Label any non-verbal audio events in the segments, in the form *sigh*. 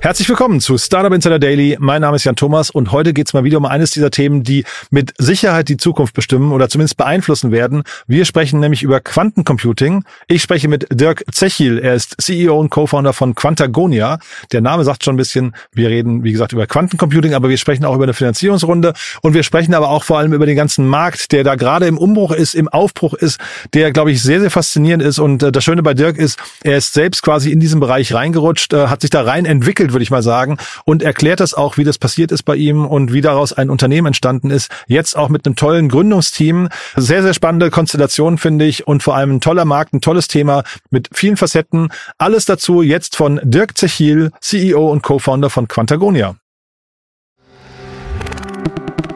Herzlich willkommen zu Startup Insider Daily. Mein Name ist Jan Thomas und heute geht es mal wieder um eines dieser Themen, die mit Sicherheit die Zukunft bestimmen oder zumindest beeinflussen werden. Wir sprechen nämlich über Quantencomputing. Ich spreche mit Dirk Zechil. Er ist CEO und Co-Founder von Quantagonia. Der Name sagt schon ein bisschen, wir reden, wie gesagt, über Quantencomputing, aber wir sprechen auch über eine Finanzierungsrunde und wir sprechen aber auch vor allem über den ganzen Markt, der da gerade im Umbruch ist, im Aufbruch ist, der, glaube ich, sehr, sehr faszinierend ist. Und äh, das Schöne bei Dirk ist, er ist selbst quasi in diesen Bereich reingerutscht, äh, hat sich da rein entwickelt, würde ich mal sagen, und erklärt das auch, wie das passiert ist bei ihm und wie daraus ein Unternehmen entstanden ist. Jetzt auch mit einem tollen Gründungsteam. Sehr, sehr spannende Konstellation, finde ich, und vor allem ein toller Markt, ein tolles Thema mit vielen Facetten. Alles dazu jetzt von Dirk Zechil, CEO und Co-Founder von Quantagonia.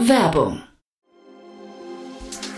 Werbung.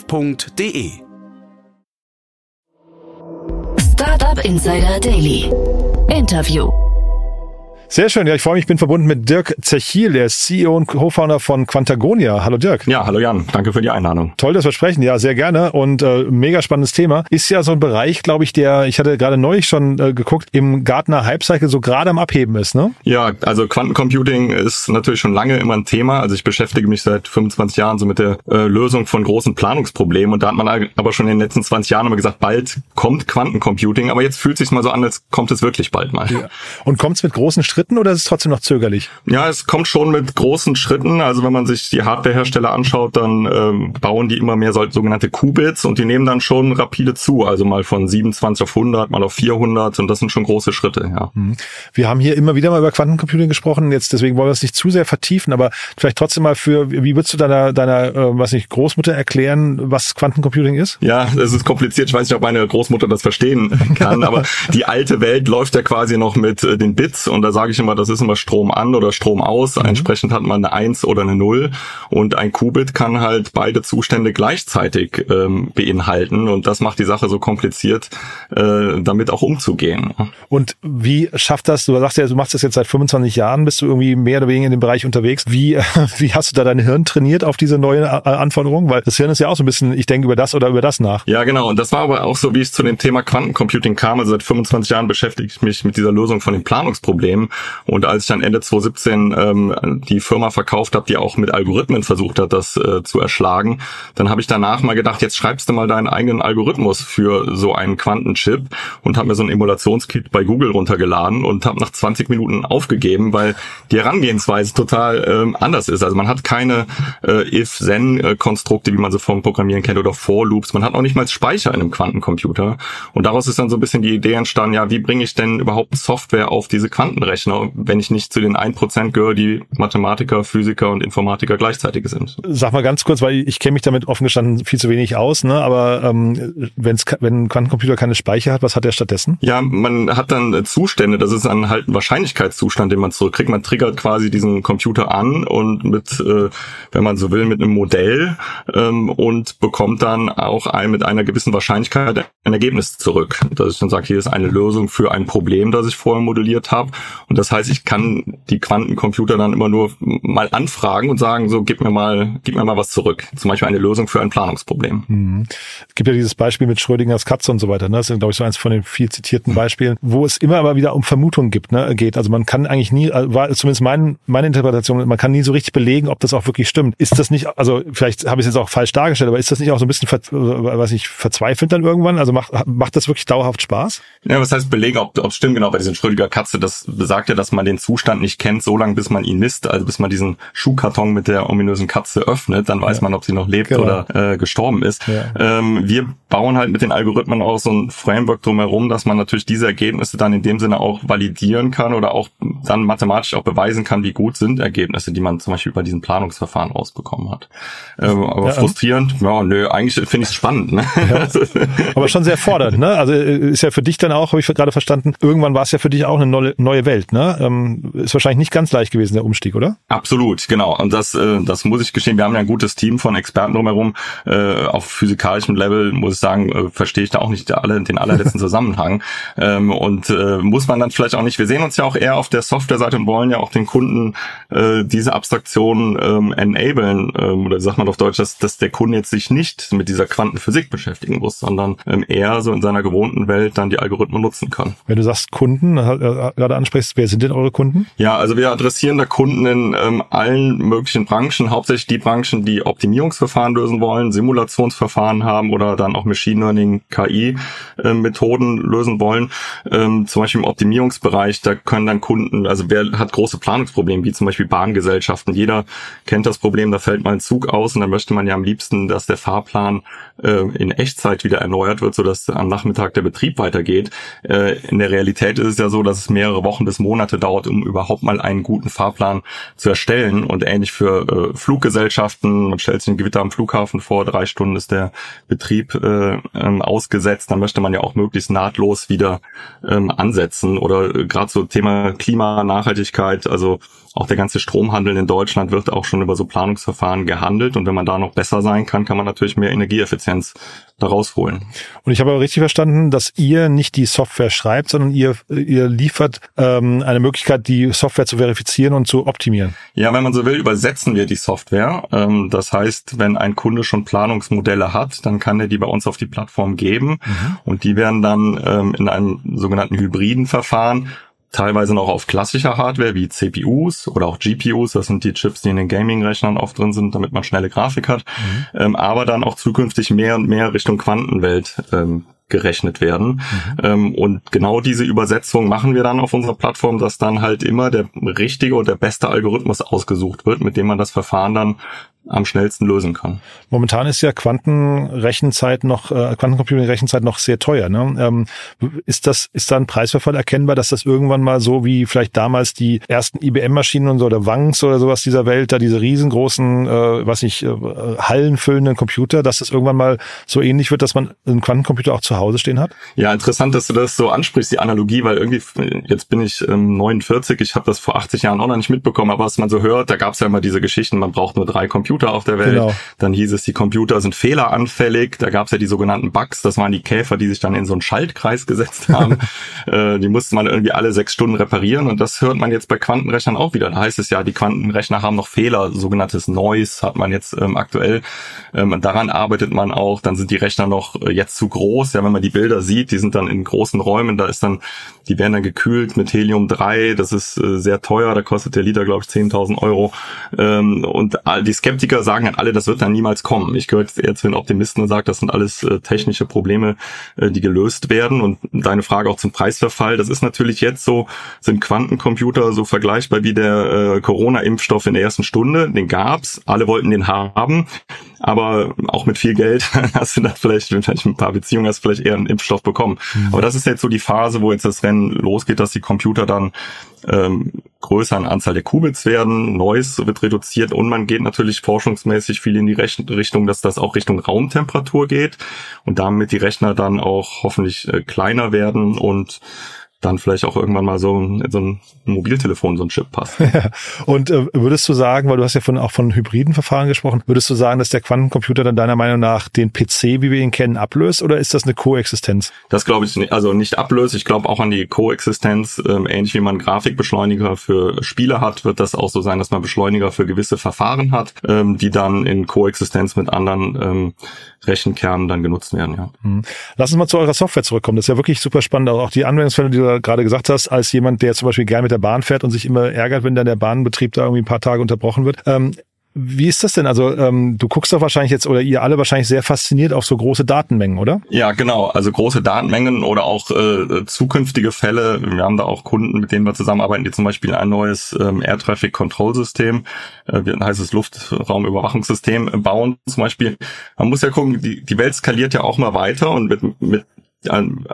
startup.de. Startup Insider Daily. Interview. Sehr schön. Ja, ich freue mich, ich bin verbunden mit Dirk Zechil, der ist CEO und Co-Founder von Quantagonia. Hallo Dirk. Ja, hallo Jan. Danke für die Einladung. Toll, dass wir sprechen. Ja, sehr gerne. Und äh, mega spannendes Thema. Ist ja so ein Bereich, glaube ich, der, ich hatte gerade neulich schon äh, geguckt, im Gartner Hype Cycle so gerade am Abheben ist, ne? Ja, also Quantencomputing ist natürlich schon lange immer ein Thema. Also ich beschäftige mich seit 25 Jahren so mit der äh, Lösung von großen Planungsproblemen. Und da hat man aber schon in den letzten 20 Jahren immer gesagt, bald kommt Quantencomputing. Aber jetzt fühlt sich mal so an, als kommt es wirklich bald mal. Ja. Und kommt es mit großen Schritten? Oder ist es trotzdem noch zögerlich? Ja, es kommt schon mit großen Schritten. Also wenn man sich die Hardwarehersteller anschaut, dann ähm, bauen die immer mehr so, sogenannte Qubits und die nehmen dann schon rapide zu. Also mal von 27 auf 100, mal auf 400 und das sind schon große Schritte, ja. Mhm. Wir haben hier immer wieder mal über Quantencomputing gesprochen. Jetzt deswegen wollen wir es nicht zu sehr vertiefen, aber vielleicht trotzdem mal für, wie würdest du deiner, deiner, äh, was nicht, Großmutter erklären, was Quantencomputing ist? Ja, es ist kompliziert. Ich weiß nicht, ob meine Großmutter das verstehen *laughs* kann, aber die alte Welt läuft ja quasi noch mit äh, den Bits und da sage ich immer, das ist immer Strom an oder Strom aus. Mhm. Entsprechend hat man eine 1 oder eine 0 und ein Qubit kann halt beide Zustände gleichzeitig ähm, beinhalten und das macht die Sache so kompliziert, äh, damit auch umzugehen. Und wie schafft das, du sagst ja, du machst das jetzt seit 25 Jahren, bist du irgendwie mehr oder weniger in dem Bereich unterwegs. Wie, *laughs* wie hast du da dein Hirn trainiert auf diese neuen Anforderungen? Weil das Hirn ist ja auch so ein bisschen, ich denke über das oder über das nach. Ja, genau. Und das war aber auch so, wie ich zu dem Thema Quantencomputing kam. Also seit 25 Jahren beschäftige ich mich mit dieser Lösung von den Planungsproblemen. Und als ich dann Ende 2017 ähm, die Firma verkauft habe, die auch mit Algorithmen versucht hat, das äh, zu erschlagen, dann habe ich danach mal gedacht, jetzt schreibst du mal deinen eigenen Algorithmus für so einen Quantenchip und habe mir so ein Emulationskit bei Google runtergeladen und habe nach 20 Minuten aufgegeben, weil die Herangehensweise total ähm, anders ist. Also man hat keine äh, If-Then-Konstrukte, wie man sie vom Programmieren kennt, oder For-Loops. Man hat auch nicht mal Speicher in einem Quantencomputer. Und daraus ist dann so ein bisschen die Idee entstanden, ja, wie bringe ich denn überhaupt Software auf diese Quantenrechner, wenn ich nicht zu den 1% gehöre, die Mathematiker, Physiker und Informatiker gleichzeitig sind. Sag mal ganz kurz, weil ich kenne mich damit offen gestanden viel zu wenig aus, ne? aber ähm, wenn's, wenn ein Quantencomputer keine Speicher hat, was hat er stattdessen? Ja, man hat dann Zustände, das ist dann halt ein Wahrscheinlichkeitszustand, den man zurückkriegt. Man triggert quasi diesen Computer an und mit, äh, wenn man so will, mit einem Modell ähm, und bekommt dann auch ein, mit einer gewissen Wahrscheinlichkeit ein Ergebnis zurück. Dass ich dann sage, hier ist eine Lösung für ein Problem, das ich vorher modelliert habe. Und das heißt, ich kann die Quantencomputer dann immer nur mal anfragen und sagen, so gib mir mal, gib mir mal was zurück. Zum Beispiel eine Lösung für ein Planungsproblem. Mhm. Es gibt ja dieses Beispiel mit Schrödingers Katze und so weiter. Ne? Das ist, glaube ich, so eins von den viel zitierten Beispielen, wo es immer aber wieder um Vermutungen gibt, ne? geht. Also man kann eigentlich nie, äh, war zumindest mein, meine Interpretation, man kann nie so richtig belegen, ob das auch wirklich stimmt. Ist das nicht, also vielleicht habe ich es jetzt auch falsch dargestellt, aber ist das nicht auch so ein bisschen, ver, äh, was ich verzweifelt dann irgendwann? Also macht, macht das wirklich dauerhaft Spaß? Ja, was heißt belegen, ob es stimmt genau bei diesen Schrödinger Katze? Das besagt sagt ja, dass man den Zustand nicht kennt, so lange bis man ihn misst, also bis man diesen Schuhkarton mit der ominösen Katze öffnet, dann weiß ja. man, ob sie noch lebt genau. oder äh, gestorben ist. Ja. Ähm, wir bauen halt mit den Algorithmen auch so ein Framework drumherum, dass man natürlich diese Ergebnisse dann in dem Sinne auch validieren kann oder auch dann mathematisch auch beweisen kann, wie gut sind Ergebnisse, die man zum Beispiel über diesen Planungsverfahren rausbekommen hat. Ähm, aber ja, frustrierend, ja, nö, eigentlich finde ich es spannend. Ne? Aber schon sehr fordernd, ne? Also äh, ist ja für dich dann auch, habe ich gerade verstanden, irgendwann war es ja für dich auch eine neue, neue Welt, ne? Ähm, ist wahrscheinlich nicht ganz leicht gewesen, der Umstieg, oder? Absolut, genau. Und das, äh, das muss ich gestehen, wir haben ja ein gutes Team von Experten drumherum. Äh, auf physikalischem Level, muss ich sagen, äh, verstehe ich da auch nicht alle, den allerletzten *laughs* Zusammenhang. Ähm, und äh, muss man dann vielleicht auch nicht. Wir sehen uns ja auch eher auf der Software-Seite und wollen ja auch den Kunden äh, diese Abstraktion ähm, enablen, ähm, oder sagt man auf Deutsch, dass, dass der Kunde jetzt sich nicht mit dieser Quantenphysik beschäftigen muss, sondern ähm, eher so in seiner gewohnten Welt dann die Algorithmen nutzen kann. Wenn du sagst Kunden, äh, gerade ansprichst, wer sind denn eure Kunden? Ja, also wir adressieren da Kunden in ähm, allen möglichen Branchen, hauptsächlich die Branchen, die Optimierungsverfahren lösen wollen, Simulationsverfahren haben oder dann auch Machine Learning, KI-Methoden äh, lösen wollen. Ähm, zum Beispiel im Optimierungsbereich, da können dann Kunden, also wer hat große Planungsprobleme, wie zum Beispiel Bahngesellschaften. Jeder kennt das Problem, da fällt mal ein Zug aus und dann möchte man ja am liebsten, dass der Fahrplan äh, in Echtzeit wieder erneuert wird, sodass am Nachmittag der Betrieb weitergeht. Äh, in der Realität ist es ja so, dass es mehrere Wochen bis Monate dauert, um überhaupt mal einen guten Fahrplan zu erstellen. Und ähnlich für äh, Fluggesellschaften. Man stellt sich ein Gewitter am Flughafen vor, drei Stunden ist der Betrieb äh, ähm, ausgesetzt, dann möchte man ja auch möglichst nahtlos wieder ähm, ansetzen. Oder äh, gerade so Thema Klima, Nachhaltigkeit, also auch der ganze Stromhandel in Deutschland wird auch schon über so Planungsverfahren gehandelt und wenn man da noch besser sein kann, kann man natürlich mehr Energieeffizienz daraus holen. Und ich habe aber richtig verstanden, dass ihr nicht die Software schreibt, sondern ihr, ihr liefert ähm, eine Möglichkeit, die Software zu verifizieren und zu optimieren. Ja, wenn man so will, übersetzen wir die Software. Ähm, das heißt, wenn ein Kunde schon Planungsmodelle hat, dann kann er die bei uns auf die Plattform geben mhm. und die werden dann ähm, in einem sogenannten hybriden Verfahren teilweise noch auf klassischer Hardware wie CPUs oder auch GPUs, das sind die Chips, die in den Gaming-Rechnern oft drin sind, damit man schnelle Grafik hat, mhm. ähm, aber dann auch zukünftig mehr und mehr Richtung Quantenwelt ähm, gerechnet werden. Mhm. Ähm, und genau diese Übersetzung machen wir dann auf unserer Plattform, dass dann halt immer der richtige und der beste Algorithmus ausgesucht wird, mit dem man das Verfahren dann am schnellsten lösen kann. Momentan ist ja Quantenrechenzeit noch, äh, Quantencomputing-Rechenzeit noch sehr teuer. Ne? Ähm, ist das, ist da ein Preisverfall erkennbar, dass das irgendwann mal so wie vielleicht damals die ersten IBM-Maschinen und so oder Wangs oder sowas dieser Welt, da diese riesengroßen, äh, was nicht, äh, hallenfüllenden Computer, dass das irgendwann mal so ähnlich wird, dass man einen Quantencomputer auch zu Hause stehen hat? Ja, interessant, dass du das so ansprichst, die Analogie, weil irgendwie, jetzt bin ich ähm, 49, ich habe das vor 80 Jahren auch noch nicht mitbekommen, aber was man so hört, da gab es ja immer diese Geschichten, man braucht nur drei Computer Computer auf der Welt. Genau. Dann hieß es, die Computer sind fehleranfällig. Da gab es ja die sogenannten Bugs. Das waren die Käfer, die sich dann in so einen Schaltkreis gesetzt *laughs* haben. äh, die musste man irgendwie alle sechs Stunden reparieren. Und das hört man jetzt bei Quantenrechnern auch wieder. Da heißt es ja, die Quantenrechner haben noch Fehler. Sogenanntes Noise hat man jetzt ähm, aktuell. Ähm, daran arbeitet man auch. Dann sind die Rechner noch äh, jetzt zu groß. Ja, wenn man die Bilder sieht, die sind dann in großen Räumen. Da ist dann, die werden dann gekühlt mit Helium 3. Das ist äh, sehr teuer. Da kostet der Liter, glaube ich, 10.000 Euro. Ähm, und all die Skeptiker Skeptiker sagen halt alle, das wird dann niemals kommen. Ich gehöre eher zu den Optimisten und sage, das sind alles äh, technische Probleme, äh, die gelöst werden. Und deine Frage auch zum Preisverfall, das ist natürlich jetzt so, sind Quantencomputer so vergleichbar wie der äh, Corona-Impfstoff in der ersten Stunde. Den gab's, alle wollten den haben, aber auch mit viel Geld *laughs* hast du dann vielleicht, wenn du ein paar Beziehungen hast, vielleicht eher einen Impfstoff bekommen. Mhm. Aber das ist jetzt so die Phase, wo jetzt das Rennen losgeht, dass die Computer dann ähm, größeren Anzahl der Qubits werden, Noise wird reduziert und man geht natürlich forschungsmäßig viel in die Richtung, dass das auch Richtung Raumtemperatur geht und damit die Rechner dann auch hoffentlich äh, kleiner werden und dann vielleicht auch irgendwann mal so, so ein Mobiltelefon, so ein Chip passt. *laughs* Und äh, würdest du sagen, weil du hast ja von, auch von hybriden Verfahren gesprochen, würdest du sagen, dass der Quantencomputer dann deiner Meinung nach den PC, wie wir ihn kennen, ablöst oder ist das eine Koexistenz? Das glaube ich nicht, also nicht ablöst. Ich glaube auch an die Koexistenz. Ähm, ähnlich wie man Grafikbeschleuniger für Spiele hat, wird das auch so sein, dass man Beschleuniger für gewisse Verfahren hat, ähm, die dann in Koexistenz mit anderen ähm, Rechenkernen dann genutzt werden. Ja. Mhm. Lass uns mal zu eurer Software zurückkommen. Das ist ja wirklich super spannend. Auch die Anwendungsfälle, die du gerade gesagt hast, als jemand, der zum Beispiel gern mit der Bahn fährt und sich immer ärgert, wenn dann der Bahnbetrieb da irgendwie ein paar Tage unterbrochen wird. Ähm, Wie ist das denn? Also ähm, du guckst doch wahrscheinlich jetzt oder ihr alle wahrscheinlich sehr fasziniert auf so große Datenmengen, oder? Ja, genau. Also große Datenmengen oder auch äh, zukünftige Fälle. Wir haben da auch Kunden, mit denen wir zusammenarbeiten, die zum Beispiel ein neues ähm, Air Traffic Control System, äh, heißt es Luftraumüberwachungssystem bauen zum Beispiel. Man muss ja gucken, die, die Welt skaliert ja auch mal weiter und mit, mit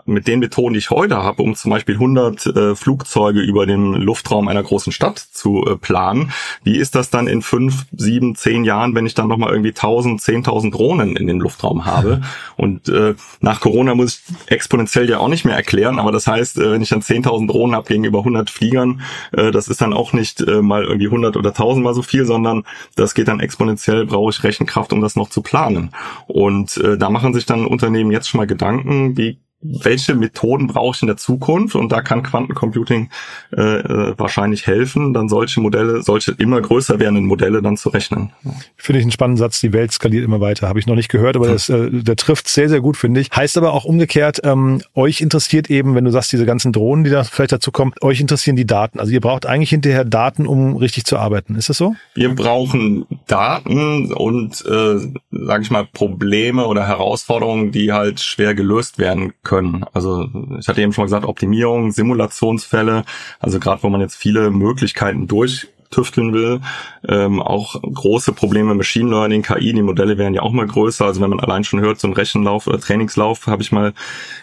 mit den Methoden, die ich heute habe, um zum Beispiel 100 äh, Flugzeuge über den Luftraum einer großen Stadt zu äh, planen, wie ist das dann in fünf, sieben, zehn Jahren, wenn ich dann nochmal irgendwie 1000, 10.000 Drohnen in den Luftraum habe? *laughs* Und äh, nach Corona muss ich exponentiell ja auch nicht mehr erklären, aber das heißt, äh, wenn ich dann 10.000 Drohnen habe gegenüber 100 Fliegern, äh, das ist dann auch nicht äh, mal irgendwie 100 oder 1000 mal so viel, sondern das geht dann exponentiell, brauche ich Rechenkraft, um das noch zu planen. Und da machen sich dann Unternehmen jetzt schon mal Gedanken, wie welche Methoden brauche ich in der Zukunft und da kann Quantencomputing äh, äh, wahrscheinlich helfen, dann solche Modelle, solche immer größer werdenden Modelle dann zu rechnen. Finde ich einen spannenden Satz, die Welt skaliert immer weiter, habe ich noch nicht gehört, aber das, äh, der trifft sehr, sehr gut, finde ich. Heißt aber auch umgekehrt, ähm, euch interessiert eben, wenn du sagst, diese ganzen Drohnen, die da vielleicht dazu kommen, euch interessieren die Daten. Also ihr braucht eigentlich hinterher Daten, um richtig zu arbeiten. Ist das so? Wir brauchen Daten und, äh, sage ich mal, Probleme oder Herausforderungen, die halt schwer gelöst werden können. Also ich hatte eben schon mal gesagt, Optimierung, Simulationsfälle, also gerade wo man jetzt viele Möglichkeiten durch tüfteln will. Ähm, auch große Probleme Machine Learning, KI, die Modelle werden ja auch mal größer. Also wenn man allein schon hört, so ein Rechenlauf oder Trainingslauf, habe ich mal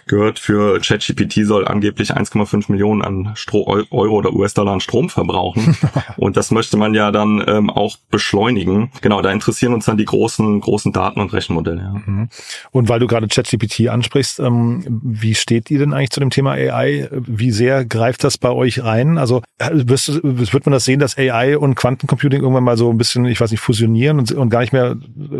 gehört, für ChatGPT soll angeblich 1,5 Millionen an Stro Euro oder US-Dollar an Strom verbrauchen. *laughs* und das möchte man ja dann ähm, auch beschleunigen. Genau, da interessieren uns dann die großen, großen Daten- und Rechenmodelle. Ja. Mhm. Und weil du gerade ChatGPT ansprichst, ähm, wie steht ihr denn eigentlich zu dem Thema AI? Wie sehr greift das bei euch rein? Also wirst, wird man das sehen, dass AI AI und Quantencomputing irgendwann mal so ein bisschen, ich weiß nicht, fusionieren und, und gar nicht mehr,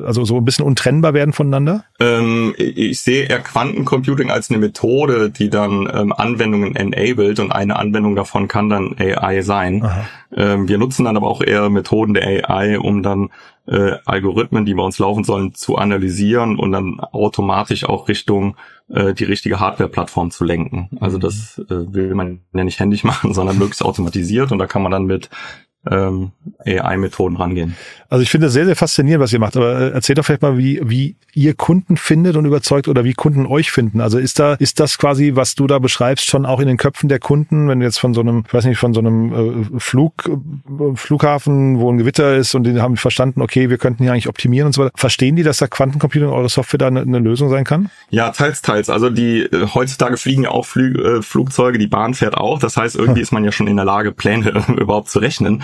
also so ein bisschen untrennbar werden voneinander? Ähm, ich sehe eher Quantencomputing als eine Methode, die dann ähm, Anwendungen enabled und eine Anwendung davon kann dann AI sein. Ähm, wir nutzen dann aber auch eher Methoden der AI, um dann äh, Algorithmen, die bei uns laufen sollen, zu analysieren und dann automatisch auch Richtung äh, die richtige Hardware-Plattform zu lenken. Also das äh, will man ja nicht händisch *laughs* machen, sondern möglichst automatisiert und da kann man dann mit ähm, AI-Methoden rangehen. Also ich finde das sehr, sehr faszinierend, was ihr macht. Aber äh, erzählt doch vielleicht mal, wie, wie ihr Kunden findet und überzeugt oder wie Kunden euch finden. Also ist da, ist das quasi, was du da beschreibst, schon auch in den Köpfen der Kunden, wenn du jetzt von so einem, ich weiß nicht, von so einem äh, Flug, äh, Flughafen, wo ein Gewitter ist und die haben verstanden, okay, wir könnten hier eigentlich optimieren und so weiter. Verstehen die, dass da Quantencomputing eure Software da eine, eine, Lösung sein kann? Ja, teils, teils. Also die äh, heutzutage fliegen ja auch Flü äh, Flugzeuge, die Bahn fährt auch. Das heißt, irgendwie hm. ist man ja schon in der Lage, Pläne *laughs* überhaupt zu rechnen.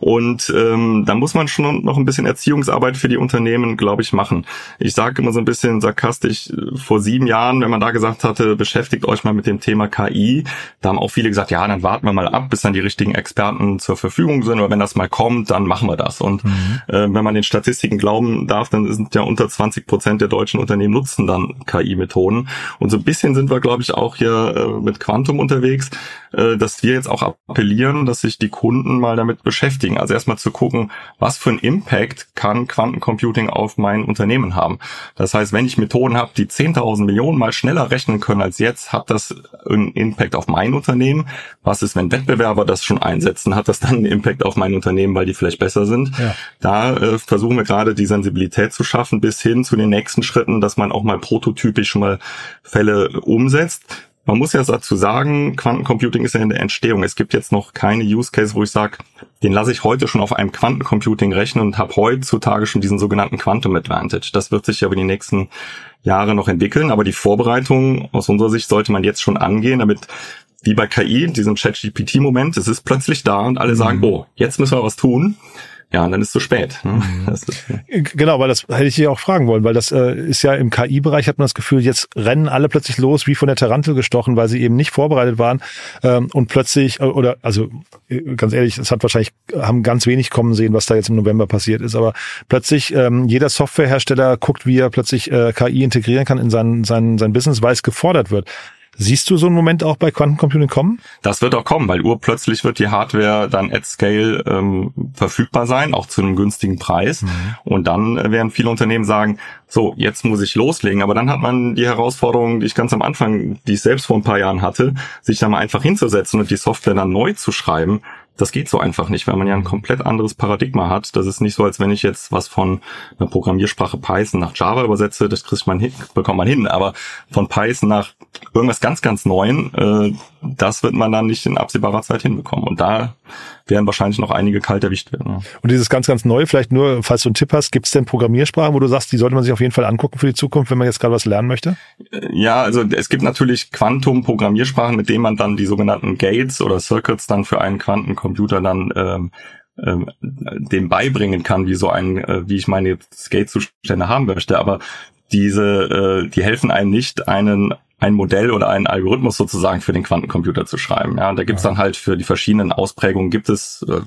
Und ähm, da muss man schon noch ein bisschen Erziehungsarbeit für die Unternehmen, glaube ich, machen. Ich sage immer so ein bisschen sarkastisch, vor sieben Jahren, wenn man da gesagt hatte, beschäftigt euch mal mit dem Thema KI, da haben auch viele gesagt, ja, dann warten wir mal ab, bis dann die richtigen Experten zur Verfügung sind. Aber wenn das mal kommt, dann machen wir das. Und mhm. äh, wenn man den Statistiken glauben darf, dann sind ja unter 20 Prozent der deutschen Unternehmen nutzen dann KI-Methoden. Und so ein bisschen sind wir, glaube ich, auch hier äh, mit Quantum unterwegs, äh, dass wir jetzt auch appellieren, dass sich die Kunden mal damit beschäftigen. Also erstmal zu gucken, was für ein Impact kann Quantencomputing auf mein Unternehmen haben. Das heißt, wenn ich Methoden habe, die 10.000 Millionen mal schneller rechnen können als jetzt, hat das einen Impact auf mein Unternehmen. Was ist, wenn Wettbewerber das schon einsetzen? Hat das dann einen Impact auf mein Unternehmen, weil die vielleicht besser sind? Ja. Da äh, versuchen wir gerade die Sensibilität zu schaffen, bis hin zu den nächsten Schritten, dass man auch mal prototypisch schon mal Fälle umsetzt. Man muss ja dazu sagen, Quantencomputing ist ja in der Entstehung. Es gibt jetzt noch keine Use Case, wo ich sage, den lasse ich heute schon auf einem Quantencomputing rechnen und habe heutzutage schon diesen sogenannten Quantum Advantage. Das wird sich ja über die nächsten Jahre noch entwickeln, aber die Vorbereitung aus unserer Sicht sollte man jetzt schon angehen, damit wie bei KI, diesen Chat-GPT-Moment, es ist plötzlich da und alle sagen, mhm. oh, jetzt müssen wir was tun ja, und dann ist es zu spät. Ne? Mhm. *laughs* Genau, weil das hätte ich hier auch fragen wollen, weil das äh, ist ja im KI-Bereich hat man das Gefühl, jetzt rennen alle plötzlich los, wie von der Tarantel gestochen, weil sie eben nicht vorbereitet waren ähm, und plötzlich, äh, oder also äh, ganz ehrlich, es hat wahrscheinlich, haben ganz wenig kommen sehen, was da jetzt im November passiert ist, aber plötzlich ähm, jeder Softwarehersteller guckt, wie er plötzlich äh, KI integrieren kann in sein, sein, sein Business, weil es gefordert wird. Siehst du so einen Moment auch bei Quantencomputing kommen? Das wird auch kommen, weil urplötzlich wird die Hardware dann at scale ähm, verfügbar sein, auch zu einem günstigen Preis. Mhm. Und dann werden viele Unternehmen sagen, so, jetzt muss ich loslegen. Aber dann hat man die Herausforderung, die ich ganz am Anfang, die ich selbst vor ein paar Jahren hatte, sich da mal einfach hinzusetzen und die Software dann neu zu schreiben das geht so einfach nicht, weil man ja ein komplett anderes Paradigma hat. Das ist nicht so, als wenn ich jetzt was von einer Programmiersprache Python nach Java übersetze, das kriegt man hin, bekommt man hin, aber von Python nach irgendwas ganz, ganz Neuen, äh, das wird man dann nicht in absehbarer Zeit hinbekommen. Und da werden wahrscheinlich noch einige kalt erwischt werden. Ja. Und dieses ganz, ganz Neue, vielleicht nur, falls du einen Tipp hast, gibt es denn Programmiersprachen, wo du sagst, die sollte man sich auf jeden Fall angucken für die Zukunft, wenn man jetzt gerade was lernen möchte? Äh, ja, also es gibt natürlich Quantum-Programmiersprachen, mit denen man dann die sogenannten Gates oder Circuits dann für einen Quantencomputer dann ähm, ähm, dem beibringen kann, wie so ein, äh, wie ich meine Skate-Zustände haben möchte. Aber diese, äh, die helfen einem nicht, einen ein Modell oder einen Algorithmus sozusagen für den Quantencomputer zu schreiben. Ja, und da gibt's dann halt für die verschiedenen Ausprägungen gibt es äh,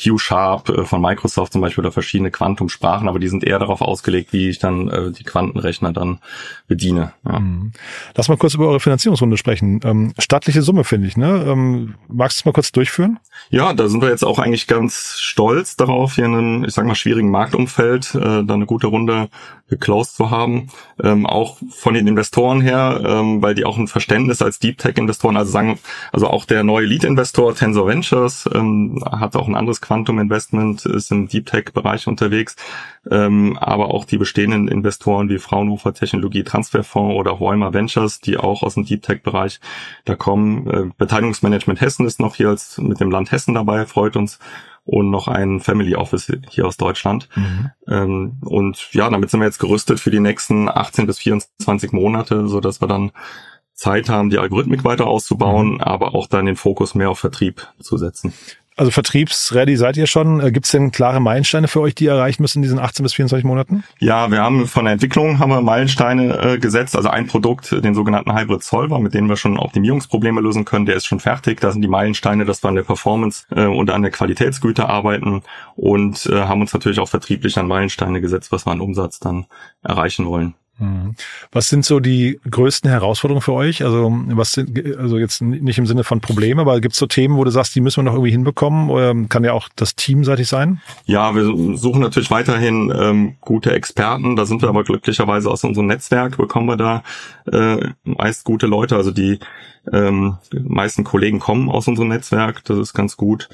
Q-Sharp äh, von Microsoft zum Beispiel oder verschiedene Quantumsprachen, aber die sind eher darauf ausgelegt, wie ich dann äh, die Quantenrechner dann bediene. Ja. Mhm. Lass mal kurz über eure Finanzierungsrunde sprechen. Ähm, stattliche Summe finde ich. Ne? Ähm, magst du es mal kurz durchführen? Ja, da sind wir jetzt auch eigentlich ganz stolz darauf, hier in einem, ich sag mal, schwierigen Marktumfeld äh, da eine gute Runde geclosed zu haben. Ähm, auch von den Investoren her, ähm, weil die auch ein Verständnis als Deep Tech Investoren, also sagen, also auch der neue Lead Investor Tensor Ventures ähm, hat auch ein anderes Quantum Investment, ist im Deep Tech Bereich unterwegs, ähm, aber auch die bestehenden Investoren wie Fraunhofer Technologie Transferfonds oder Hoima Ventures, die auch aus dem Deep Tech Bereich da kommen. Äh, Beteiligungsmanagement Hessen ist noch hier als mit dem Land Hessen dabei, freut uns und noch ein Family Office hier aus Deutschland. Mhm. Ähm, und ja, damit sind wir jetzt gerüstet für die nächsten 18 bis 24 Monate, so dass wir dann Zeit haben, die Algorithmik weiter auszubauen, mhm. aber auch dann den Fokus mehr auf Vertrieb zu setzen. Also vertriebsready seid ihr schon. Äh, Gibt es denn klare Meilensteine für euch, die ihr erreichen müssen in diesen 18 bis 24 Monaten? Ja, wir haben von der Entwicklung haben wir Meilensteine äh, gesetzt. Also ein Produkt, den sogenannten Hybrid Solver, mit dem wir schon Optimierungsprobleme lösen können, der ist schon fertig. Da sind die Meilensteine, dass wir an der Performance äh, und an der Qualitätsgüte arbeiten und äh, haben uns natürlich auch vertrieblich an Meilensteine gesetzt, was wir an Umsatz dann erreichen wollen. Mhm. Was sind so die größten Herausforderungen für euch? Also was sind, also jetzt nicht im Sinne von Problemen, aber gibt es so Themen, wo du sagst, die müssen wir noch irgendwie hinbekommen? Oder kann ja auch das teamseitig sein? Ja, wir suchen natürlich weiterhin ähm, gute Experten. Da sind wir aber glücklicherweise aus unserem Netzwerk bekommen wir da äh, meist gute Leute. Also die ähm, meisten Kollegen kommen aus unserem Netzwerk, das ist ganz gut.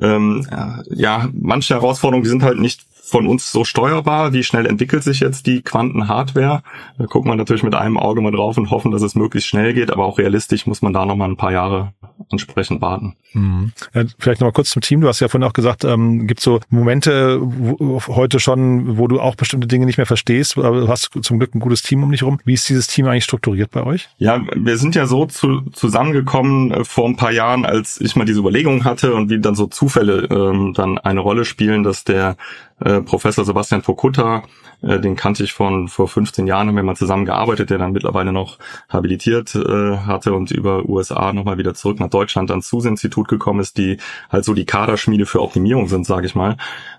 Ähm, ja, manche Herausforderungen, die sind halt nicht von uns so steuerbar? Wie schnell entwickelt sich jetzt die Quantenhardware? Da guckt man natürlich mit einem Auge mal drauf und hoffen, dass es möglichst schnell geht, aber auch realistisch muss man da noch mal ein paar Jahre entsprechend warten. Mhm. Ja, vielleicht noch mal kurz zum Team. Du hast ja vorhin auch gesagt, ähm, gibt so Momente wo, heute schon, wo du auch bestimmte Dinge nicht mehr verstehst, aber du hast zum Glück ein gutes Team um dich rum. Wie ist dieses Team eigentlich strukturiert bei euch? Ja, wir sind ja so zu, zusammengekommen äh, vor ein paar Jahren, als ich mal diese Überlegung hatte und wie dann so Zufälle ähm, dann eine Rolle spielen, dass der äh, Professor Sebastian Fokutta, äh, den kannte ich von vor 15 Jahren, haben wir mal zusammen gearbeitet, der dann mittlerweile noch habilitiert äh, hatte und über USA nochmal wieder zurück nach Deutschland ans SUSE-Institut gekommen ist, die halt so die Kaderschmiede für Optimierung sind, sage ich mal,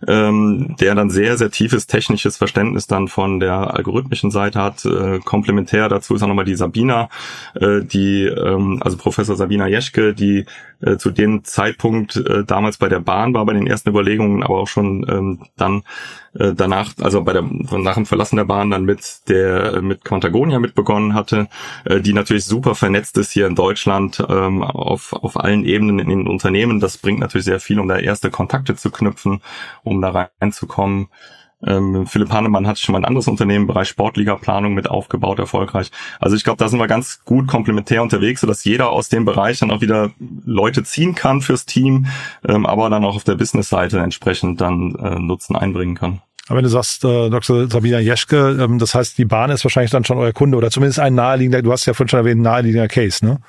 ähm, der dann sehr, sehr tiefes technisches Verständnis dann von der algorithmischen Seite hat. Äh, komplementär dazu ist auch nochmal die Sabina, äh, die, ähm, also Professor Sabina Jeschke, die äh, zu dem Zeitpunkt äh, damals bei der Bahn war, bei den ersten Überlegungen, aber auch schon ähm, dann äh, danach, also bei der nach dem Verlassen der Bahn dann mit der mit Quantagonia mitbegonnen hatte, äh, die natürlich super vernetzt ist hier in Deutschland ähm, auf auf allen Ebenen in den Unternehmen. Das bringt natürlich sehr viel, um da erste Kontakte zu knüpfen, um da reinzukommen. Ähm, Philipp Hannemann hat schon mal ein anderes Unternehmen im Bereich Sportliga-Planung mit aufgebaut, erfolgreich. Also ich glaube, da sind wir ganz gut komplementär unterwegs, sodass jeder aus dem Bereich dann auch wieder Leute ziehen kann fürs Team, ähm, aber dann auch auf der Business-Seite entsprechend dann äh, Nutzen einbringen kann. Aber wenn du sagst, äh, Dr. Sabina Jeschke, ähm, das heißt, die Bahn ist wahrscheinlich dann schon euer Kunde oder zumindest ein naheliegender, du hast ja vorhin schon erwähnt, naheliegender Case, ne?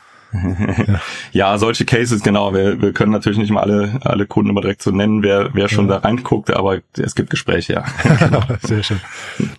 Ja. solche Cases, genau. Wir, wir können natürlich nicht mal alle, alle Kunden immer direkt so nennen, wer, wer schon ja. da reinguckt, aber es gibt Gespräche, ja. *laughs* genau. Sehr schön.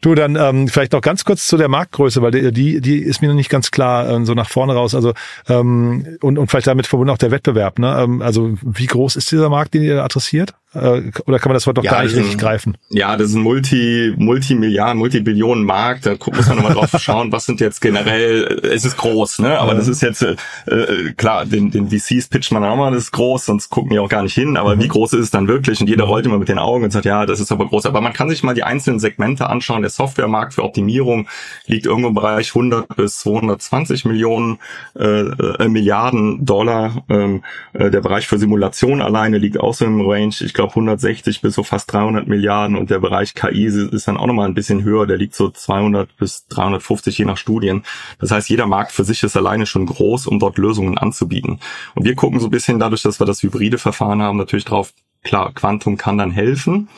Du, dann ähm, vielleicht noch ganz kurz zu der Marktgröße, weil die, die, die ist mir noch nicht ganz klar, ähm, so nach vorne raus. Also ähm, und, und vielleicht damit verbunden auch der Wettbewerb. Ne? Ähm, also wie groß ist dieser Markt, den ihr adressiert? Äh, oder kann man das Wort doch Ja, gar nicht richtig ein- greifen? Ja, das ist ein Multi, Multimilliarden, Multibillionen Markt. Da muss man nochmal drauf *laughs* schauen, was sind jetzt generell, äh, es ist groß, ne? Aber Ja. das ist jetzt, äh, äh, klar, den, den VCs pitcht man auch mal, das ist groß, sonst gucken die auch gar nicht hin. Aber Mhm. wie groß ist es dann wirklich? Und jeder rollt immer mit den Augen und sagt, ja, das ist aber groß. Aber man kann sich mal die einzelnen Segmente anschauen. Der Softwaremarkt für Optimierung liegt irgendwo im Bereich 100 bis 220 Millionen äh, äh, Milliarden Dollar. Ähm, äh, der Bereich für Simulation alleine liegt auch so im Range, ich glaube 160 bis so fast 300 Milliarden und der Bereich KI ist dann auch nochmal ein bisschen höher, der liegt so 200 bis 350 je nach Studien. Das heißt, jeder Markt für sich ist alleine schon groß, um dort Lösungen anzubieten. Und wir gucken so ein bisschen dadurch, dass wir das hybride Verfahren haben, natürlich drauf, klar, Quantum kann dann helfen.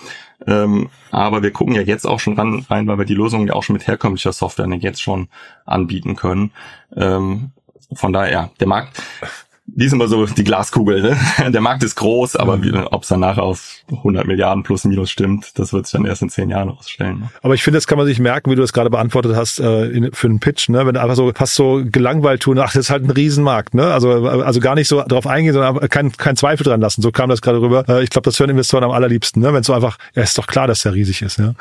Ähm, aber wir gucken ja jetzt auch schon ran, rein, weil wir die Lösungen ja auch schon mit herkömmlicher Software jetzt schon anbieten können. Ähm, von daher, der Markt, wie ist immer so die Glaskugel, ne? *laughs* Der Markt ist groß, aber ob es dann nachher auf 100 Milliarden plus minus stimmt, das wird sich dann erst in zehn Jahren rausstellen. Ne? Aber ich finde, das kann man sich merken, wie du das gerade beantwortet hast, äh, in, für einen Pitch, ne? Wenn du einfach so fast so gelangweilt tun, ach, das ist halt ein Riesenmarkt, ne? Also, also gar nicht so drauf eingehen, sondern kein, kein Zweifel dran lassen. So kam das gerade rüber. Äh, ich glaube, das hören Investoren am allerliebsten, ne? Wenn so einfach, ja, ist doch klar, dass der riesig ist, ja.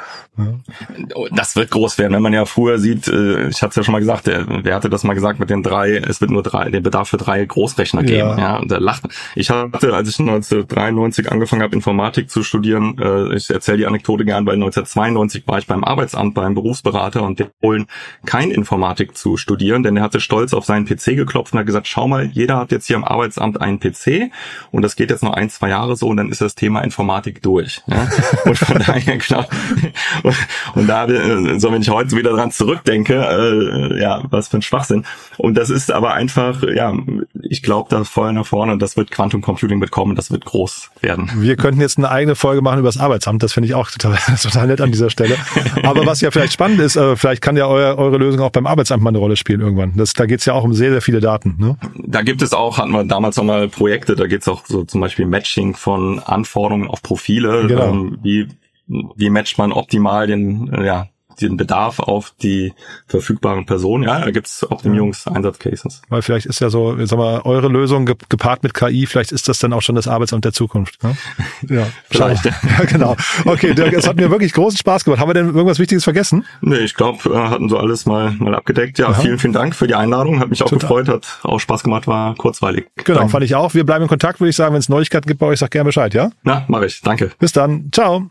Das wird groß werden, wenn man ja früher sieht, äh, ich hatte es ja schon mal gesagt, der, wer hatte das mal gesagt mit den drei, es wird nur drei, den Bedarf für drei Großrechner geben. Ja. Ja, und da lacht. Ich hatte, als ich 1993 angefangen habe, Informatik zu studieren, äh, ich erzähle die Anekdote gern, weil 1992 war ich beim Arbeitsamt beim Berufsberater und der wollen kein Informatik zu studieren, denn er hatte stolz auf seinen PC geklopft und hat gesagt, schau mal, jeder hat jetzt hier am Arbeitsamt einen PC und das geht jetzt noch ein, zwei Jahre so und dann ist das Thema Informatik durch. Ja? Und von *laughs* daher, und, und da, äh, so wenn ich heute wieder dran zurückdenke, äh, ja, was für ein Schwachsinn. Und das ist aber einfach, ja, ich glaube da voll nach vorne und das wird Quantum Computing bekommen, das wird groß werden. Wir könnten jetzt eine eigene Folge machen über das Arbeitsamt. Das finde ich auch *laughs* total, total nett an dieser Stelle. Aber was ja vielleicht spannend ist, äh, vielleicht kann ja euer, eure Lösung auch beim Arbeitsamt mal eine Rolle spielen irgendwann. Das, da geht's ja auch um sehr, sehr viele Daten. Ne? Da gibt es auch, hatten wir damals noch mal Projekte, da geht es auch so zum Beispiel Matching von Anforderungen auf Profile. Genau. Ähm, wie, wie matcht man optimal den, ja, den Bedarf auf die verfügbaren Personen? Ja, da gibt es Optimierungseinsatzcases. Weil vielleicht ist ja so, sag mal, eure Lösung ge- gepaart mit KI, vielleicht ist das dann auch schon das Arbeitsamt der Zukunft. Ne? *laughs* Ja, Vielleicht. wir. *laughs* Ja, genau. Okay, Dirk, es hat mir wirklich großen Spaß gemacht. Haben wir denn irgendwas Wichtiges vergessen? Nee, ich glaube, äh, hatten so alles mal, mal abgedeckt. Ja, Aha. vielen, vielen Dank für die Einladung. Hat mich auch Total. gefreut, hat auch Spaß gemacht, war kurzweilig. Genau, Danke. fand ich auch. Wir bleiben in Kontakt, würde ich sagen. Wenn es Neuigkeiten gibt bei euch, sag gerne Bescheid, ja? Na, mache ich. Danke. Bis dann. Ciao.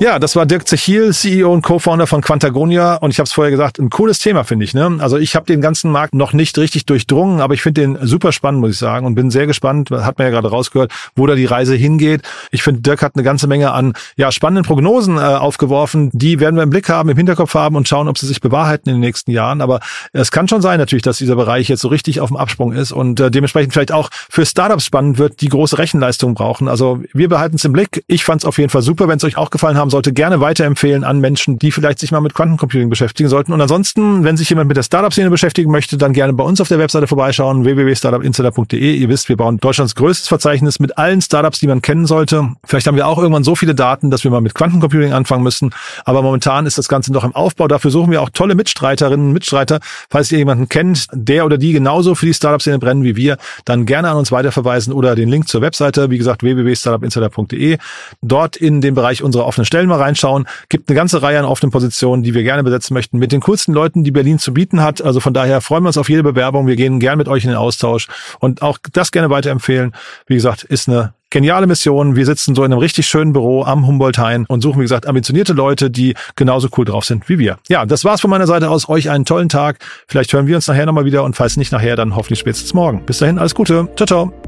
Ja, das war Dirk Zechil, CEO und Co-Founder von Quantagonia. Und ich habe es vorher gesagt, ein cooles Thema, finde ich. Ne? Also ich habe den ganzen Markt noch nicht richtig durchdrungen, aber ich finde den super spannend, muss ich sagen. Und bin sehr gespannt, hat man ja gerade rausgehört, wo da die Reise hingeht. Ich finde, Dirk hat eine ganze Menge an ja, spannenden Prognosen äh, aufgeworfen. Die werden wir im Blick haben, im Hinterkopf haben und schauen, ob sie sich bewahrheiten in den nächsten Jahren. Aber es kann schon sein natürlich, dass dieser Bereich jetzt so richtig auf dem Absprung ist und äh, dementsprechend vielleicht auch für Startups spannend wird, die große Rechenleistung brauchen. Also wir behalten es im Blick. Ich fand es auf jeden Fall super. Wenn es euch auch gefallen haben sollte, gerne weiterempfehlen an Menschen, die vielleicht sich mal mit Quantencomputing beschäftigen sollten. Und ansonsten, wenn sich jemand mit der Startup-Szene beschäftigen möchte, dann gerne bei uns auf der Webseite vorbeischauen, www.startupinsider.de. Ihr wisst, wir bauen Deutschlands größtes Verzeichnis mit allen Startups, die man kennen sollte. Vielleicht haben wir auch irgendwann so viele Daten, dass wir mal mit Quantencomputing anfangen müssen. Aber momentan ist das Ganze noch im Aufbau. Dafür suchen wir auch tolle Mitstreiterinnen und Mitstreiter. Falls ihr jemanden kennt, der oder die genauso für die Startup-Szene brennen wie wir, dann gerne an uns weiterverweisen oder den Link zur Webseite, wie gesagt, www.startupinsider.de. Dort in den Bereich unserer offenen Stellen mal reinschauen. Gibt eine ganze Reihe an offenen Positionen, die wir gerne besetzen möchten, mit den coolsten Leuten, die Berlin zu bieten hat. Also von daher freuen wir uns auf jede Bewerbung. Wir gehen gern mit euch in den Austausch und auch das gerne weiterempfehlen. Wie gesagt, ist eine geniale Mission. Wir sitzen so in einem richtig schönen Büro am Humboldt-Hain und suchen, wie gesagt, ambitionierte Leute, die genauso cool drauf sind wie wir. Ja, das war's von meiner Seite aus. Euch einen tollen Tag. Vielleicht hören wir uns nachher nochmal wieder und falls nicht nachher, dann hoffentlich spätestens morgen. Bis dahin, alles Gute. Ciao, ciao.